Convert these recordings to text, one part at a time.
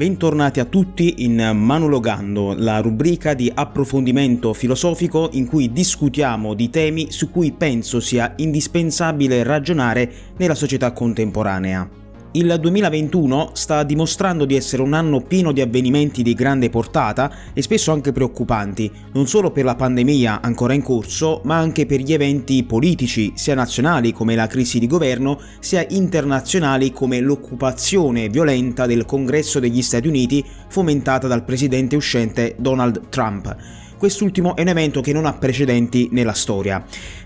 Bentornati a tutti in Manologando, la rubrica di approfondimento filosofico in cui discutiamo di temi su cui penso sia indispensabile ragionare nella società contemporanea. Il 2021 sta dimostrando di essere un anno pieno di avvenimenti di grande portata e spesso anche preoccupanti, non solo per la pandemia ancora in corso, ma anche per gli eventi politici, sia nazionali come la crisi di governo, sia internazionali come l'occupazione violenta del Congresso degli Stati Uniti fomentata dal presidente uscente Donald Trump. Quest'ultimo è un evento che non ha precedenti nella storia.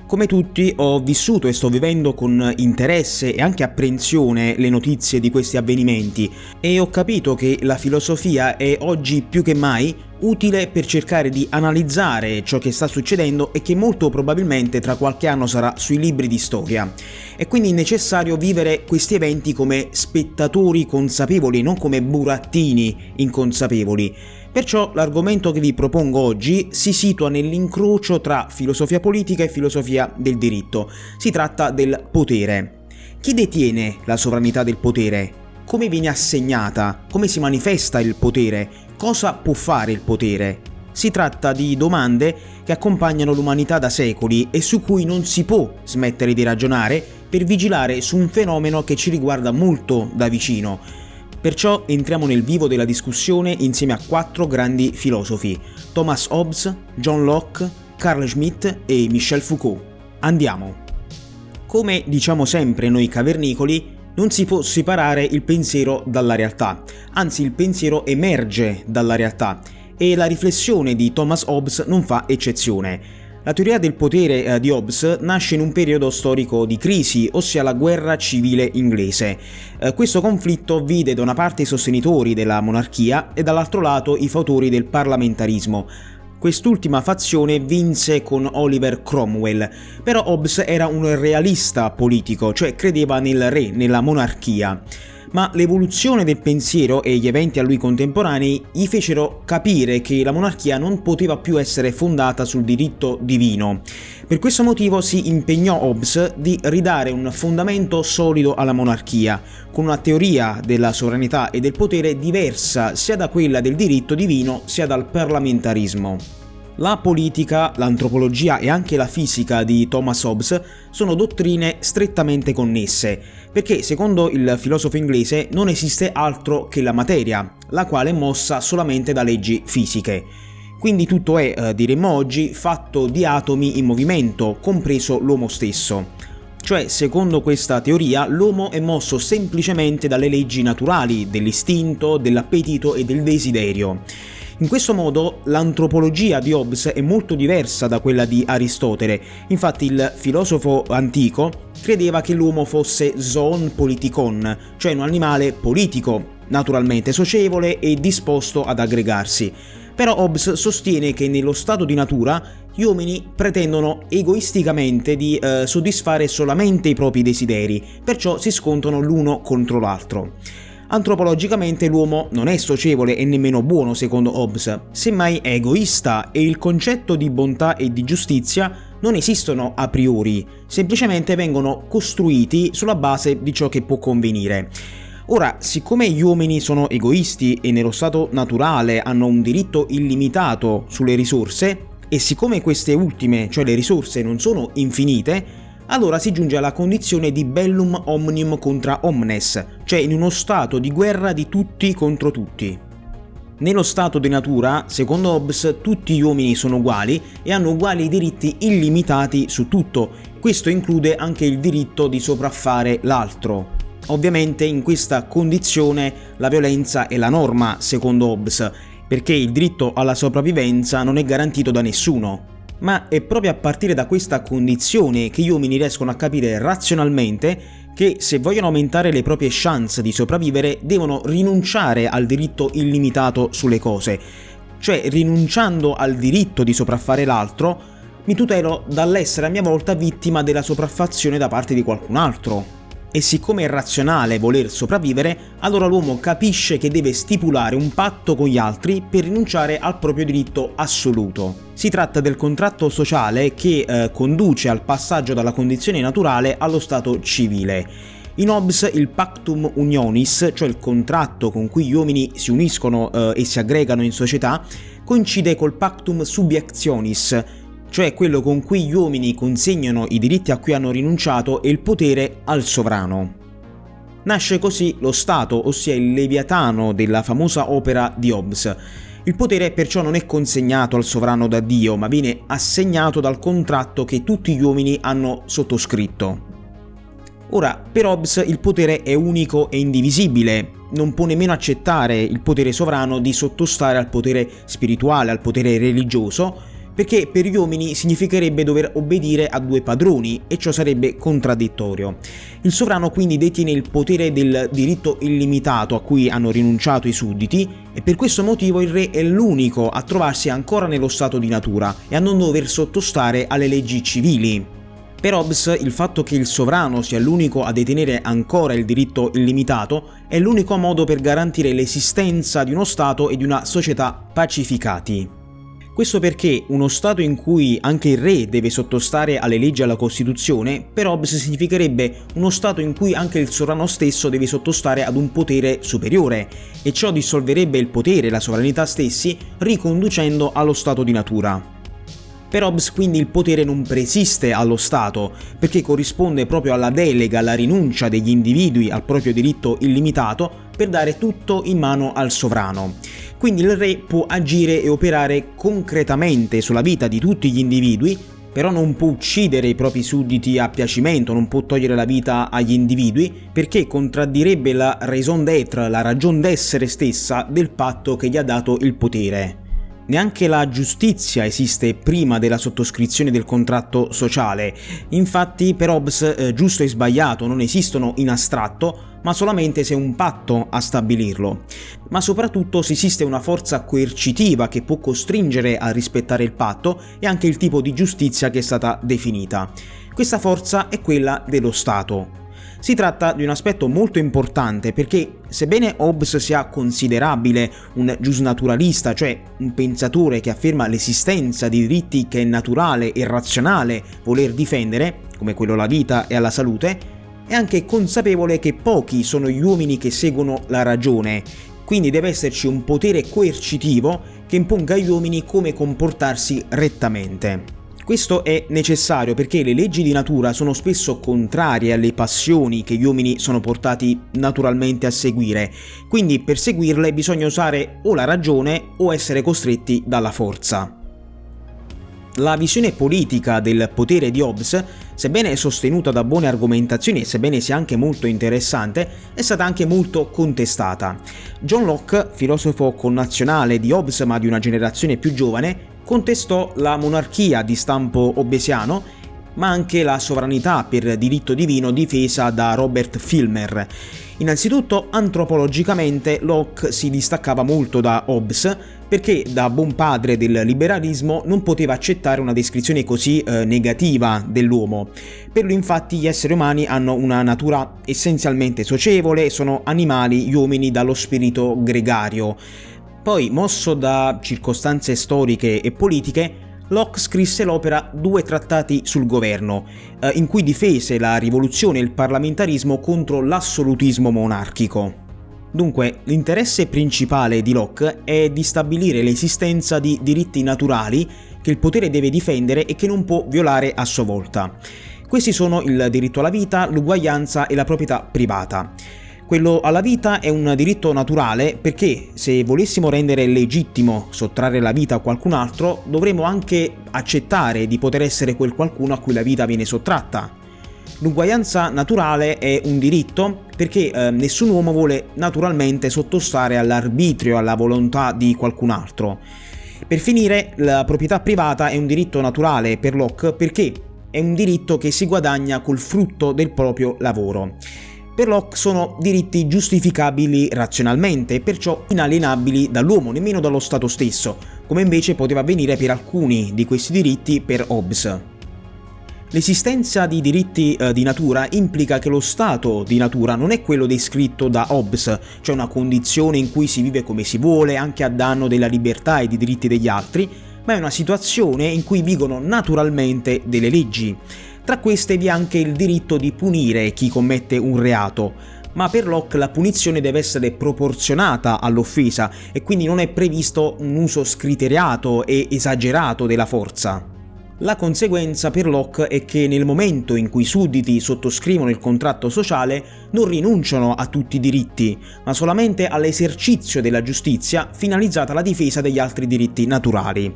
Come tutti ho vissuto e sto vivendo con interesse e anche apprensione le notizie di questi avvenimenti e ho capito che la filosofia è oggi più che mai utile per cercare di analizzare ciò che sta succedendo e che molto probabilmente tra qualche anno sarà sui libri di storia. È quindi necessario vivere questi eventi come spettatori consapevoli, non come burattini inconsapevoli. Perciò l'argomento che vi propongo oggi si situa nell'incrocio tra filosofia politica e filosofia del diritto. Si tratta del potere. Chi detiene la sovranità del potere? Come viene assegnata? Come si manifesta il potere? Cosa può fare il potere? Si tratta di domande che accompagnano l'umanità da secoli e su cui non si può smettere di ragionare per vigilare su un fenomeno che ci riguarda molto da vicino Perciò entriamo nel vivo della discussione insieme a quattro grandi filosofi, Thomas Hobbes, John Locke, Carl Schmitt e Michel Foucault. Andiamo! Come diciamo sempre noi cavernicoli, non si può separare il pensiero dalla realtà, anzi il pensiero emerge dalla realtà e la riflessione di Thomas Hobbes non fa eccezione. La teoria del potere eh, di Hobbes nasce in un periodo storico di crisi, ossia la guerra civile inglese. Eh, questo conflitto vide da una parte i sostenitori della monarchia e dall'altro lato i fautori del parlamentarismo. Quest'ultima fazione vinse con Oliver Cromwell, però Hobbes era un realista politico, cioè credeva nel re, nella monarchia ma l'evoluzione del pensiero e gli eventi a lui contemporanei gli fecero capire che la monarchia non poteva più essere fondata sul diritto divino. Per questo motivo si impegnò Hobbes di ridare un fondamento solido alla monarchia, con una teoria della sovranità e del potere diversa sia da quella del diritto divino sia dal parlamentarismo. La politica, l'antropologia e anche la fisica di Thomas Hobbes sono dottrine strettamente connesse, perché secondo il filosofo inglese non esiste altro che la materia, la quale è mossa solamente da leggi fisiche. Quindi tutto è, eh, diremmo oggi, fatto di atomi in movimento, compreso l'uomo stesso. Cioè, secondo questa teoria, l'uomo è mosso semplicemente dalle leggi naturali, dell'istinto, dell'appetito e del desiderio. In questo modo l'antropologia di Hobbes è molto diversa da quella di Aristotele, infatti il filosofo antico credeva che l'uomo fosse zoon politikon, cioè un animale politico, naturalmente socievole e disposto ad aggregarsi. Però Hobbes sostiene che nello stato di natura gli uomini pretendono egoisticamente di eh, soddisfare solamente i propri desideri, perciò si scontrano l'uno contro l'altro. Antropologicamente l'uomo non è socievole e nemmeno buono secondo Hobbes, semmai è egoista e il concetto di bontà e di giustizia non esistono a priori, semplicemente vengono costruiti sulla base di ciò che può convenire. Ora, siccome gli uomini sono egoisti e nello stato naturale hanno un diritto illimitato sulle risorse, e siccome queste ultime, cioè le risorse, non sono infinite, allora si giunge alla condizione di bellum omnium contra omnes, cioè in uno stato di guerra di tutti contro tutti. Nello stato di natura, secondo Hobbes, tutti gli uomini sono uguali e hanno uguali diritti illimitati su tutto. Questo include anche il diritto di sopraffare l'altro. Ovviamente in questa condizione la violenza è la norma, secondo Hobbes, perché il diritto alla sopravvivenza non è garantito da nessuno ma è proprio a partire da questa condizione che gli uomini riescono a capire razionalmente che se vogliono aumentare le proprie chance di sopravvivere devono rinunciare al diritto illimitato sulle cose. Cioè, rinunciando al diritto di sopraffare l'altro, mi tutelo dall'essere a mia volta vittima della sopraffazione da parte di qualcun altro e siccome è razionale voler sopravvivere, allora l'uomo capisce che deve stipulare un patto con gli altri per rinunciare al proprio diritto assoluto. Si tratta del contratto sociale che eh, conduce al passaggio dalla condizione naturale allo stato civile. In Hobbes il pactum unionis, cioè il contratto con cui gli uomini si uniscono eh, e si aggregano in società, coincide col pactum subiectionis, cioè quello con cui gli uomini consegnano i diritti a cui hanno rinunciato e il potere al sovrano. Nasce così lo Stato, ossia il Leviatano della famosa opera di Hobbes. Il potere perciò non è consegnato al sovrano da Dio, ma viene assegnato dal contratto che tutti gli uomini hanno sottoscritto. Ora, per Hobbes il potere è unico e indivisibile, non può nemmeno accettare il potere sovrano di sottostare al potere spirituale, al potere religioso, perché per gli uomini significherebbe dover obbedire a due padroni e ciò sarebbe contraddittorio. Il sovrano quindi detiene il potere del diritto illimitato a cui hanno rinunciato i sudditi e per questo motivo il re è l'unico a trovarsi ancora nello stato di natura e a non dover sottostare alle leggi civili. Per Hobbes il fatto che il sovrano sia l'unico a detenere ancora il diritto illimitato è l'unico modo per garantire l'esistenza di uno Stato e di una società pacificati. Questo perché uno Stato in cui anche il re deve sottostare alle leggi e alla Costituzione, per Hobbes significherebbe uno Stato in cui anche il sovrano stesso deve sottostare ad un potere superiore, e ciò dissolverebbe il potere e la sovranità stessi, riconducendo allo stato di natura. Per Hobbes quindi il potere non preesiste allo Stato, perché corrisponde proprio alla delega, alla rinuncia degli individui al proprio diritto illimitato per dare tutto in mano al sovrano. Quindi il re può agire e operare concretamente sulla vita di tutti gli individui, però non può uccidere i propri sudditi a piacimento, non può togliere la vita agli individui, perché contraddirebbe la raison d'être, la ragion d'essere stessa del patto che gli ha dato il potere. Neanche la giustizia esiste prima della sottoscrizione del contratto sociale. Infatti, per Hobbes, eh, giusto e sbagliato non esistono in astratto, ma solamente se un patto a stabilirlo. Ma soprattutto se esiste una forza coercitiva che può costringere a rispettare il patto e anche il tipo di giustizia che è stata definita. Questa forza è quella dello Stato. Si tratta di un aspetto molto importante perché sebbene Hobbes sia considerabile un giusnaturalista, cioè un pensatore che afferma l'esistenza di diritti che è naturale e razionale voler difendere, come quello alla vita e alla salute, è anche consapevole che pochi sono gli uomini che seguono la ragione, quindi deve esserci un potere coercitivo che imponga agli uomini come comportarsi rettamente. Questo è necessario perché le leggi di natura sono spesso contrarie alle passioni che gli uomini sono portati naturalmente a seguire, quindi per seguirle bisogna usare o la ragione o essere costretti dalla forza. La visione politica del potere di Hobbes, sebbene sostenuta da buone argomentazioni e sebbene sia anche molto interessante, è stata anche molto contestata. John Locke, filosofo connazionale di Hobbes ma di una generazione più giovane, contestò la monarchia di stampo obbesiano ma anche la sovranità per diritto divino difesa da Robert Filmer. Innanzitutto, antropologicamente, Locke si distaccava molto da Hobbes perché da buon padre del liberalismo non poteva accettare una descrizione così eh, negativa dell'uomo. Per lui infatti gli esseri umani hanno una natura essenzialmente socievole, sono animali, gli uomini dallo spirito gregario. Poi, mosso da circostanze storiche e politiche, Locke scrisse l'opera Due trattati sul governo, eh, in cui difese la rivoluzione e il parlamentarismo contro l'assolutismo monarchico. Dunque, l'interesse principale di Locke è di stabilire l'esistenza di diritti naturali che il potere deve difendere e che non può violare a sua volta. Questi sono il diritto alla vita, l'uguaglianza e la proprietà privata. Quello alla vita è un diritto naturale perché se volessimo rendere legittimo sottrarre la vita a qualcun altro, dovremmo anche accettare di poter essere quel qualcuno a cui la vita viene sottratta. L'uguaglianza naturale è un diritto perché eh, nessun uomo vuole naturalmente sottostare all'arbitrio, alla volontà di qualcun altro. Per finire, la proprietà privata è un diritto naturale per Locke perché è un diritto che si guadagna col frutto del proprio lavoro. Per Locke sono diritti giustificabili razionalmente e perciò inalienabili dall'uomo, nemmeno dallo Stato stesso, come invece poteva avvenire per alcuni di questi diritti per Hobbes. L'esistenza di diritti eh, di natura implica che lo stato di natura non è quello descritto da Hobbes, cioè una condizione in cui si vive come si vuole anche a danno della libertà e dei diritti degli altri, ma è una situazione in cui vigono naturalmente delle leggi. Tra queste vi è anche il diritto di punire chi commette un reato, ma per Locke la punizione deve essere proporzionata all'offesa e quindi non è previsto un uso scriteriato e esagerato della forza. La conseguenza per Locke è che nel momento in cui i sudditi sottoscrivono il contratto sociale non rinunciano a tutti i diritti, ma solamente all'esercizio della giustizia finalizzata alla difesa degli altri diritti naturali.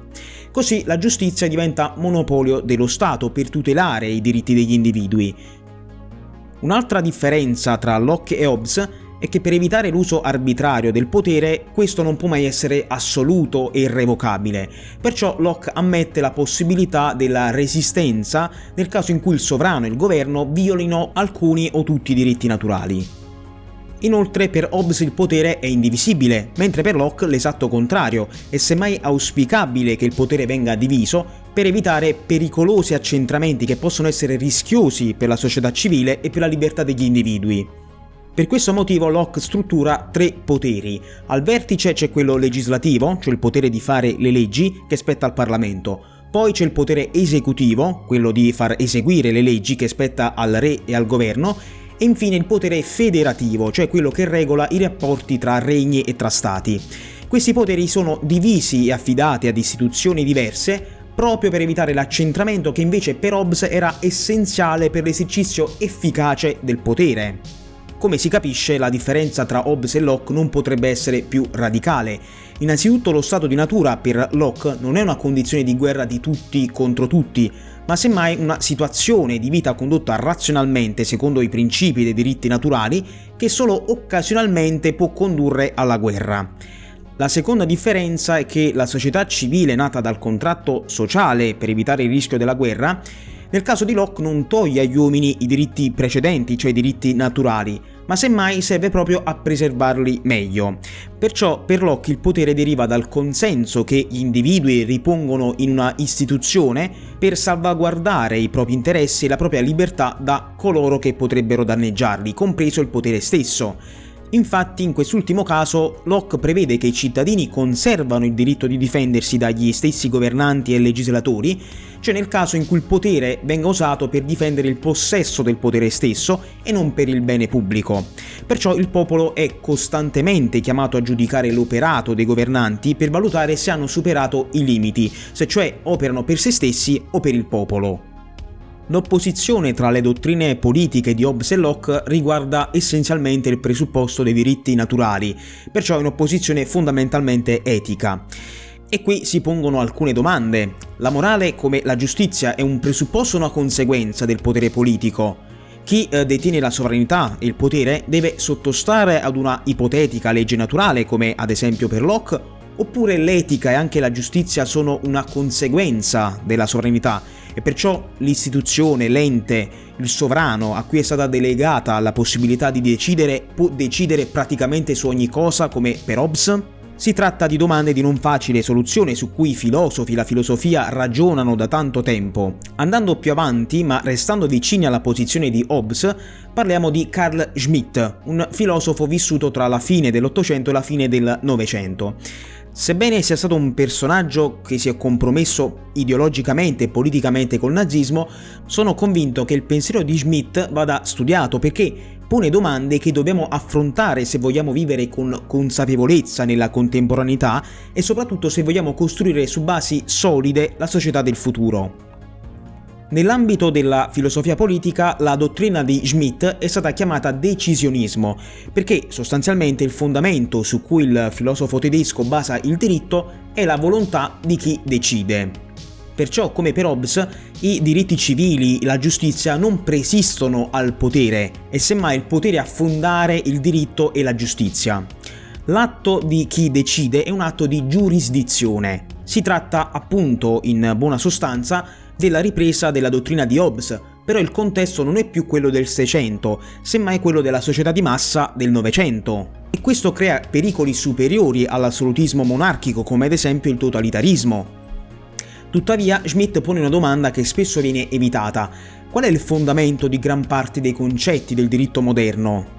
Così la giustizia diventa monopolio dello Stato per tutelare i diritti degli individui. Un'altra differenza tra Locke e Hobbes è che per evitare l'uso arbitrario del potere questo non può mai essere assoluto e irrevocabile. Perciò Locke ammette la possibilità della resistenza nel caso in cui il sovrano e il governo violino alcuni o tutti i diritti naturali. Inoltre per Hobbes il potere è indivisibile, mentre per Locke l'esatto contrario, è semmai auspicabile che il potere venga diviso per evitare pericolosi accentramenti che possono essere rischiosi per la società civile e per la libertà degli individui. Per questo motivo Locke struttura tre poteri. Al vertice c'è quello legislativo, cioè il potere di fare le leggi, che spetta al Parlamento. Poi c'è il potere esecutivo, quello di far eseguire le leggi che spetta al re e al governo, e infine il potere federativo, cioè quello che regola i rapporti tra regni e tra stati. Questi poteri sono divisi e affidati ad istituzioni diverse proprio per evitare l'accentramento che invece per Hobbes era essenziale per l'esercizio efficace del potere. Come si capisce, la differenza tra Hobbes e Locke non potrebbe essere più radicale. Innanzitutto lo stato di natura per Locke non è una condizione di guerra di tutti contro tutti, ma semmai una situazione di vita condotta razionalmente secondo i principi dei diritti naturali che solo occasionalmente può condurre alla guerra. La seconda differenza è che la società civile nata dal contratto sociale per evitare il rischio della guerra nel caso di Locke non toglie agli uomini i diritti precedenti, cioè i diritti naturali, ma semmai serve proprio a preservarli meglio. Perciò per Locke il potere deriva dal consenso che gli individui ripongono in una istituzione per salvaguardare i propri interessi e la propria libertà da coloro che potrebbero danneggiarli, compreso il potere stesso. Infatti in quest'ultimo caso Locke prevede che i cittadini conservano il diritto di difendersi dagli stessi governanti e legislatori, cioè nel caso in cui il potere venga usato per difendere il possesso del potere stesso e non per il bene pubblico. Perciò il popolo è costantemente chiamato a giudicare l'operato dei governanti per valutare se hanno superato i limiti, se cioè operano per se stessi o per il popolo. L'opposizione tra le dottrine politiche di Hobbes e Locke riguarda essenzialmente il presupposto dei diritti naturali, perciò è un'opposizione fondamentalmente etica. E qui si pongono alcune domande. La morale, come la giustizia, è un presupposto o una conseguenza del potere politico? Chi eh, detiene la sovranità e il potere deve sottostare ad una ipotetica legge naturale, come ad esempio per Locke, oppure l'etica e anche la giustizia sono una conseguenza della sovranità e perciò l'istituzione, l'ente, il sovrano a cui è stata delegata la possibilità di decidere può decidere praticamente su ogni cosa come per Hobbes? Si tratta di domande di non facile soluzione su cui i filosofi e la filosofia ragionano da tanto tempo. Andando più avanti, ma restando vicini alla posizione di Hobbes, parliamo di Carl Schmitt, un filosofo vissuto tra la fine dell'Ottocento e la fine del Novecento. Sebbene sia stato un personaggio che si è compromesso ideologicamente e politicamente col nazismo, sono convinto che il pensiero di Schmidt vada studiato perché pone domande che dobbiamo affrontare se vogliamo vivere con consapevolezza nella contemporaneità e soprattutto se vogliamo costruire su basi solide la società del futuro. Nell'ambito della filosofia politica, la dottrina di Schmitt è stata chiamata decisionismo, perché sostanzialmente il fondamento su cui il filosofo tedesco basa il diritto è la volontà di chi decide. Perciò, come per Hobbes, i diritti civili, la giustizia non preesistono al potere, è semmai il potere a fondare il diritto e la giustizia. L'atto di chi decide è un atto di giurisdizione. Si tratta appunto, in buona sostanza, della ripresa della dottrina di Hobbes, però il contesto non è più quello del Seicento, semmai quello della società di massa del Novecento. E questo crea pericoli superiori all'assolutismo monarchico, come ad esempio il totalitarismo. Tuttavia, Schmidt pone una domanda che spesso viene evitata. Qual è il fondamento di gran parte dei concetti del diritto moderno?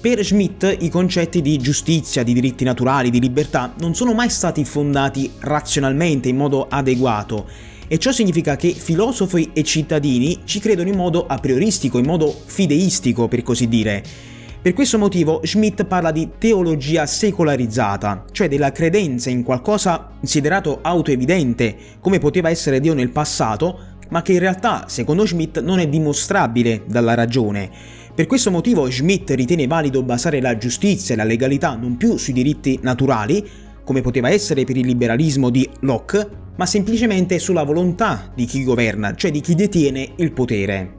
Per Schmidt i concetti di giustizia, di diritti naturali, di libertà non sono mai stati fondati razionalmente in modo adeguato E ciò significa che filosofi e cittadini ci credono in modo a prioristico, in modo fideistico per così dire. Per questo motivo Schmidt parla di teologia secolarizzata, cioè della credenza in qualcosa considerato autoevidente, come poteva essere Dio nel passato, ma che in realtà, secondo Schmidt, non è dimostrabile dalla ragione. Per questo motivo Schmidt ritiene valido basare la giustizia e la legalità non più sui diritti naturali, come poteva essere per il liberalismo di Locke, ma semplicemente sulla volontà di chi governa, cioè di chi detiene il potere.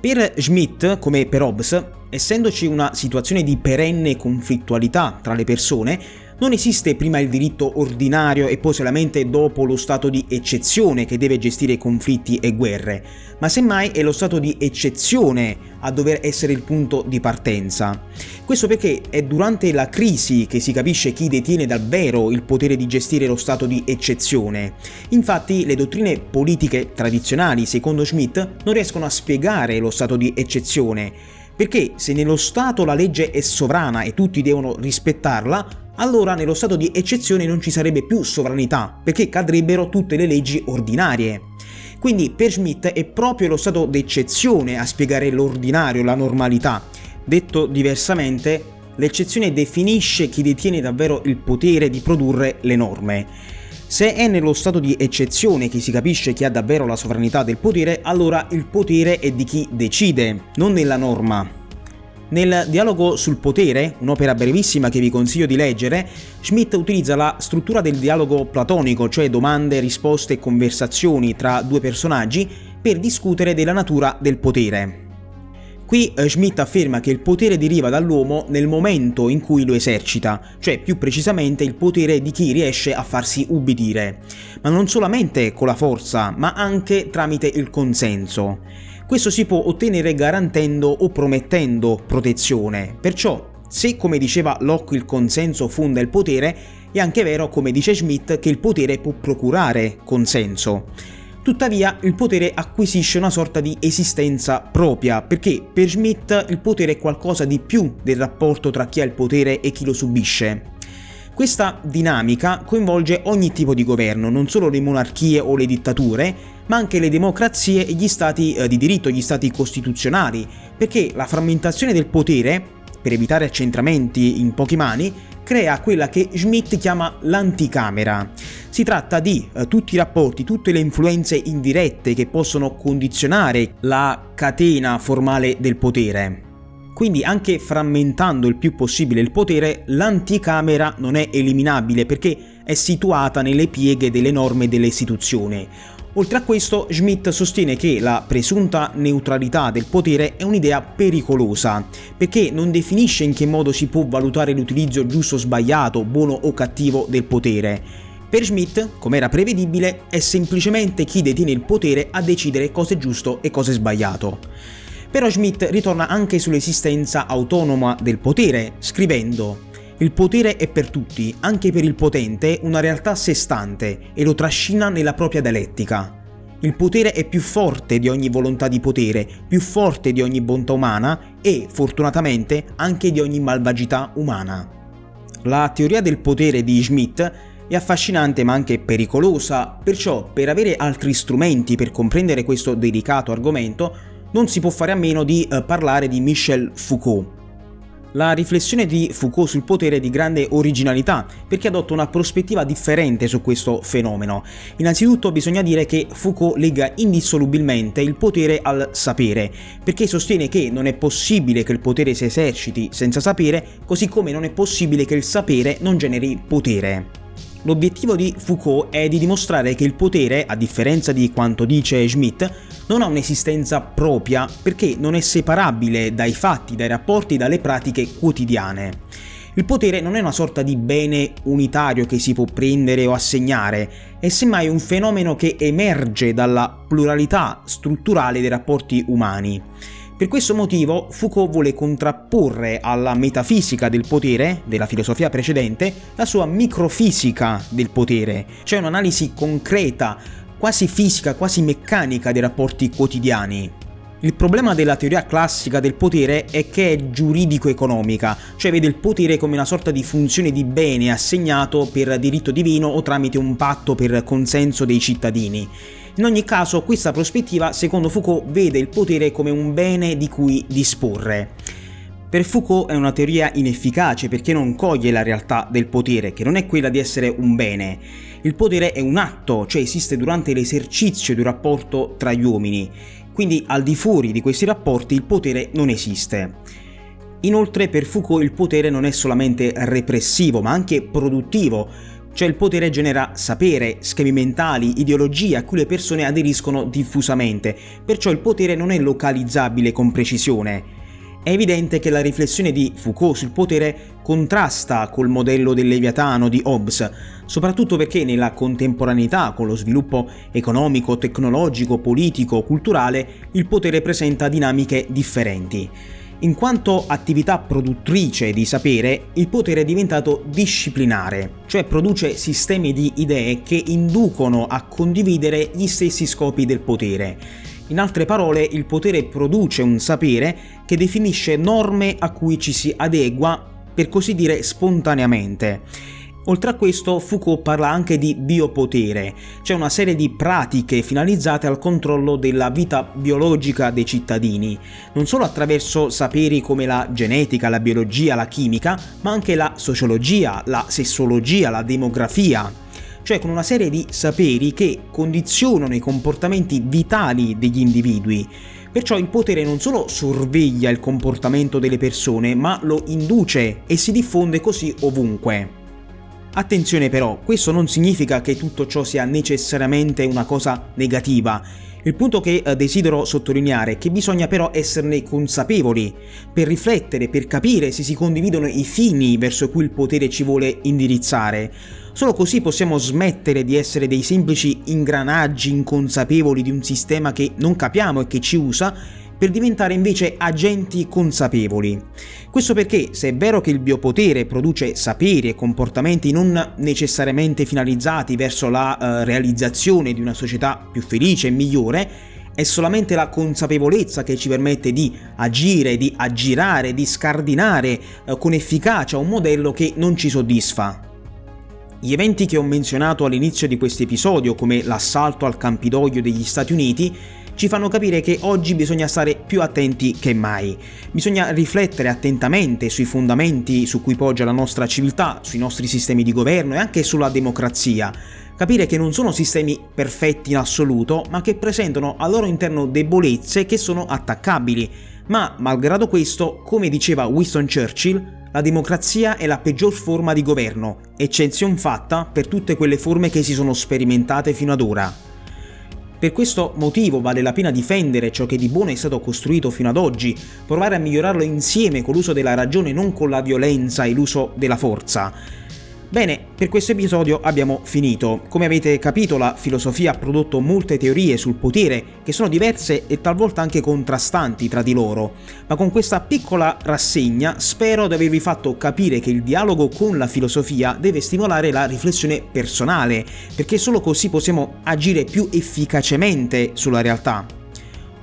Per Schmidt, come per Hobbes, essendoci una situazione di perenne conflittualità tra le persone, non esiste prima il diritto ordinario e poi solamente dopo lo stato di eccezione che deve gestire conflitti e guerre, ma semmai è lo stato di eccezione a dover essere il punto di partenza. Questo perché è durante la crisi che si capisce chi detiene davvero il potere di gestire lo stato di eccezione. Infatti le dottrine politiche tradizionali, secondo Schmidt, non riescono a spiegare lo stato di eccezione, perché se nello Stato la legge è sovrana e tutti devono rispettarla, allora nello stato di eccezione non ci sarebbe più sovranità, perché cadrebbero tutte le leggi ordinarie. Quindi per Schmidt è proprio lo stato d'eccezione a spiegare l'ordinario, la normalità. Detto diversamente, l'eccezione definisce chi detiene davvero il potere di produrre le norme. Se è nello stato di eccezione che si capisce chi ha davvero la sovranità del potere, allora il potere è di chi decide, non nella norma. Nel dialogo sul potere, un'opera brevissima che vi consiglio di leggere, Schmidt utilizza la struttura del dialogo platonico, cioè domande, risposte e conversazioni tra due personaggi, per discutere della natura del potere. Qui eh, Schmidt afferma che il potere deriva dall'uomo nel momento in cui lo esercita, cioè più precisamente il potere di chi riesce a farsi ubbidire, ma non solamente con la forza, ma anche tramite il consenso. Questo si può ottenere garantendo o promettendo protezione. Perciò, se come diceva Locke il consenso fonda il potere, è anche vero, come dice Schmidt, che il potere può procurare consenso. Tuttavia il potere acquisisce una sorta di esistenza propria, perché per Schmidt il potere è qualcosa di più del rapporto tra chi ha il potere e chi lo subisce. Questa dinamica coinvolge ogni tipo di governo, non solo le monarchie o le dittature, ma anche le democrazie e gli stati eh, di diritto, gli stati costituzionali, perché la frammentazione del potere, per evitare accentramenti in poche mani, crea quella che Schmidt chiama l'anticamera. Si tratta di eh, tutti i rapporti, tutte le influenze indirette che possono condizionare la catena formale del potere. Quindi anche frammentando il più possibile il potere, l'anticamera non è eliminabile perché è situata nelle pieghe delle norme delle istituzioni. Oltre a questo, Schmidt sostiene che la presunta neutralità del potere è un'idea pericolosa, perché non definisce in che modo si può valutare l'utilizzo giusto o sbagliato, buono o cattivo del potere. Per Schmidt, come era prevedibile, è semplicemente chi detiene il potere a decidere cosa è giusto e cosa è sbagliato. Però Schmidt ritorna anche sull'esistenza autonoma del potere, scrivendo il potere è per tutti, anche per il potente, una realtà a sé stante e lo trascina nella propria dialettica. Il potere è più forte di ogni volontà di potere, più forte di ogni bontà umana e, fortunatamente, anche di ogni malvagità umana. La teoria del potere di Schmidt è affascinante ma anche pericolosa, perciò per avere altri strumenti per comprendere questo delicato argomento non si può fare a meno di eh, parlare di Michel Foucault. La riflessione di Foucault sul potere è di grande originalità perché adotta una prospettiva differente su questo fenomeno. Innanzitutto bisogna dire che Foucault lega indissolubilmente il potere al sapere, perché sostiene che non è possibile che il potere si eserciti senza sapere, così come non è possibile che il sapere non generi potere. L'obiettivo di Foucault è di dimostrare che il potere, a differenza di quanto dice Schmidt, non ha un'esistenza propria perché non è separabile dai fatti, dai rapporti, dalle pratiche quotidiane. Il potere non è una sorta di bene unitario che si può prendere o assegnare, è semmai un fenomeno che emerge dalla pluralità strutturale dei rapporti umani. Per questo motivo Foucault vuole contrapporre alla metafisica del potere, della filosofia precedente, la sua microfisica del potere, cioè un'analisi concreta, quasi fisica, quasi meccanica dei rapporti quotidiani. Il problema della teoria classica del potere è che è giuridico-economica, cioè vede il potere come una sorta di funzione di bene assegnato per diritto divino o tramite un patto per consenso dei cittadini. In ogni caso, questa prospettiva, secondo Foucault, vede il potere come un bene di cui disporre. Per Foucault è una teoria inefficace perché non coglie la realtà del potere, che non è quella di essere un bene. Il potere è un atto, cioè esiste durante l'esercizio di un rapporto tra gli uomini quindi al di fuori di questi rapporti il potere non esiste. Inoltre per Foucault il potere non è solamente repressivo ma anche produttivo, cioè il potere genera sapere, schemi mentali, ideologie a cui le persone aderiscono diffusamente, perciò il potere non è localizzabile con precisione. È evidente che la riflessione di Foucault sul potere contrasta col modello del Leviatano di Hobbes, soprattutto perché nella contemporaneità, con lo sviluppo economico, tecnologico, politico, culturale, il potere presenta dinamiche differenti. In quanto attività produttrice di sapere, il potere è diventato disciplinare, cioè produce sistemi di idee che inducono a condividere gli stessi scopi del potere in altre parole, il potere produce un sapere che definisce norme a cui ci si adegua, per così dire, spontaneamente. Oltre a questo, Foucault parla anche di biopotere, cioè una serie di pratiche finalizzate al controllo della vita biologica dei cittadini, non solo attraverso saperi come la genetica, la biologia, la chimica, ma anche la sociologia, la sessologia, la demografia, cioè con una serie di saperi che condizionano i comportamenti vitali degli individui. Perciò il potere non solo sorveglia il comportamento delle persone, ma lo induce e si diffonde così ovunque. Attenzione però, questo non significa che tutto ciò sia necessariamente una cosa negativa. Il punto che eh, desidero sottolineare è che bisogna però esserne consapevoli, per riflettere, per capire se si condividono i fini verso cui il potere ci vuole indirizzare. Solo così possiamo smettere di essere dei semplici ingranaggi inconsapevoli di un sistema che non capiamo e che ci usa per diventare invece agenti consapevoli. Questo perché, se è vero che il biopotere produce saperi e comportamenti non necessariamente finalizzati verso la eh, realizzazione di una società più felice e migliore, è solamente la consapevolezza che ci permette di agire, di aggirare, di scardinare eh, con efficacia un modello che non ci soddisfa. Gli eventi che ho menzionato all'inizio di questo episodio, come l'assalto al Campidoglio degli Stati Uniti, ci fanno capire che oggi bisogna stare più attenti che mai. Bisogna riflettere attentamente sui fondamenti su cui poggia la nostra civiltà, sui nostri sistemi di governo e anche sulla democrazia. Capire che non sono sistemi perfetti in assoluto, ma che presentano al loro interno debolezze che sono attaccabili. Ma, malgrado questo, come diceva Winston Churchill, la democrazia è la peggior forma di governo, eccezion fatta per tutte quelle forme che si sono sperimentate fino ad ora. Per questo motivo vale la pena difendere ciò che di buono è stato costruito fino ad oggi, provare a migliorarlo insieme con l'uso della ragione, non con la violenza e l'uso della forza. Bene, per questo episodio abbiamo finito. Come avete capito la filosofia ha prodotto molte teorie sul potere che sono diverse e talvolta anche contrastanti tra di loro, ma con questa piccola rassegna spero di avervi fatto capire che il dialogo con la filosofia deve stimolare la riflessione personale, perché solo così possiamo agire più efficacemente sulla realtà.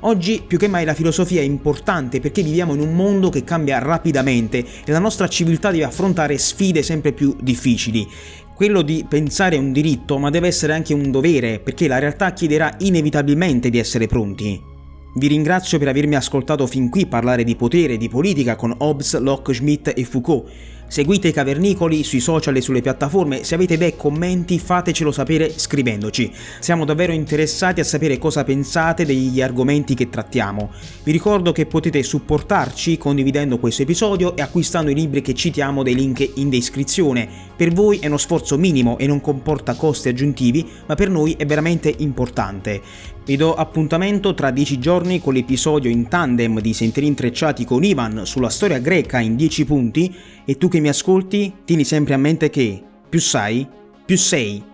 Oggi più che mai la filosofia è importante perché viviamo in un mondo che cambia rapidamente e la nostra civiltà deve affrontare sfide sempre più difficili. Quello di pensare è un diritto, ma deve essere anche un dovere, perché la realtà chiederà inevitabilmente di essere pronti. Vi ringrazio per avermi ascoltato fin qui parlare di potere e di politica con Hobbes, Locke, Schmidt e Foucault. Seguite i cavernicoli sui social e sulle piattaforme, se avete idee commenti fatecelo sapere scrivendoci. Siamo davvero interessati a sapere cosa pensate degli argomenti che trattiamo. Vi ricordo che potete supportarci condividendo questo episodio e acquistando i libri che citiamo dei link in descrizione. Per voi è uno sforzo minimo e non comporta costi aggiuntivi, ma per noi è veramente importante. Vi do appuntamento tra 10 giorni con l'episodio in tandem di Sentieri Intrecciati con Ivan sulla storia greca in 10 punti e tu che mi ascolti tieni sempre a mente che più sai, più sei.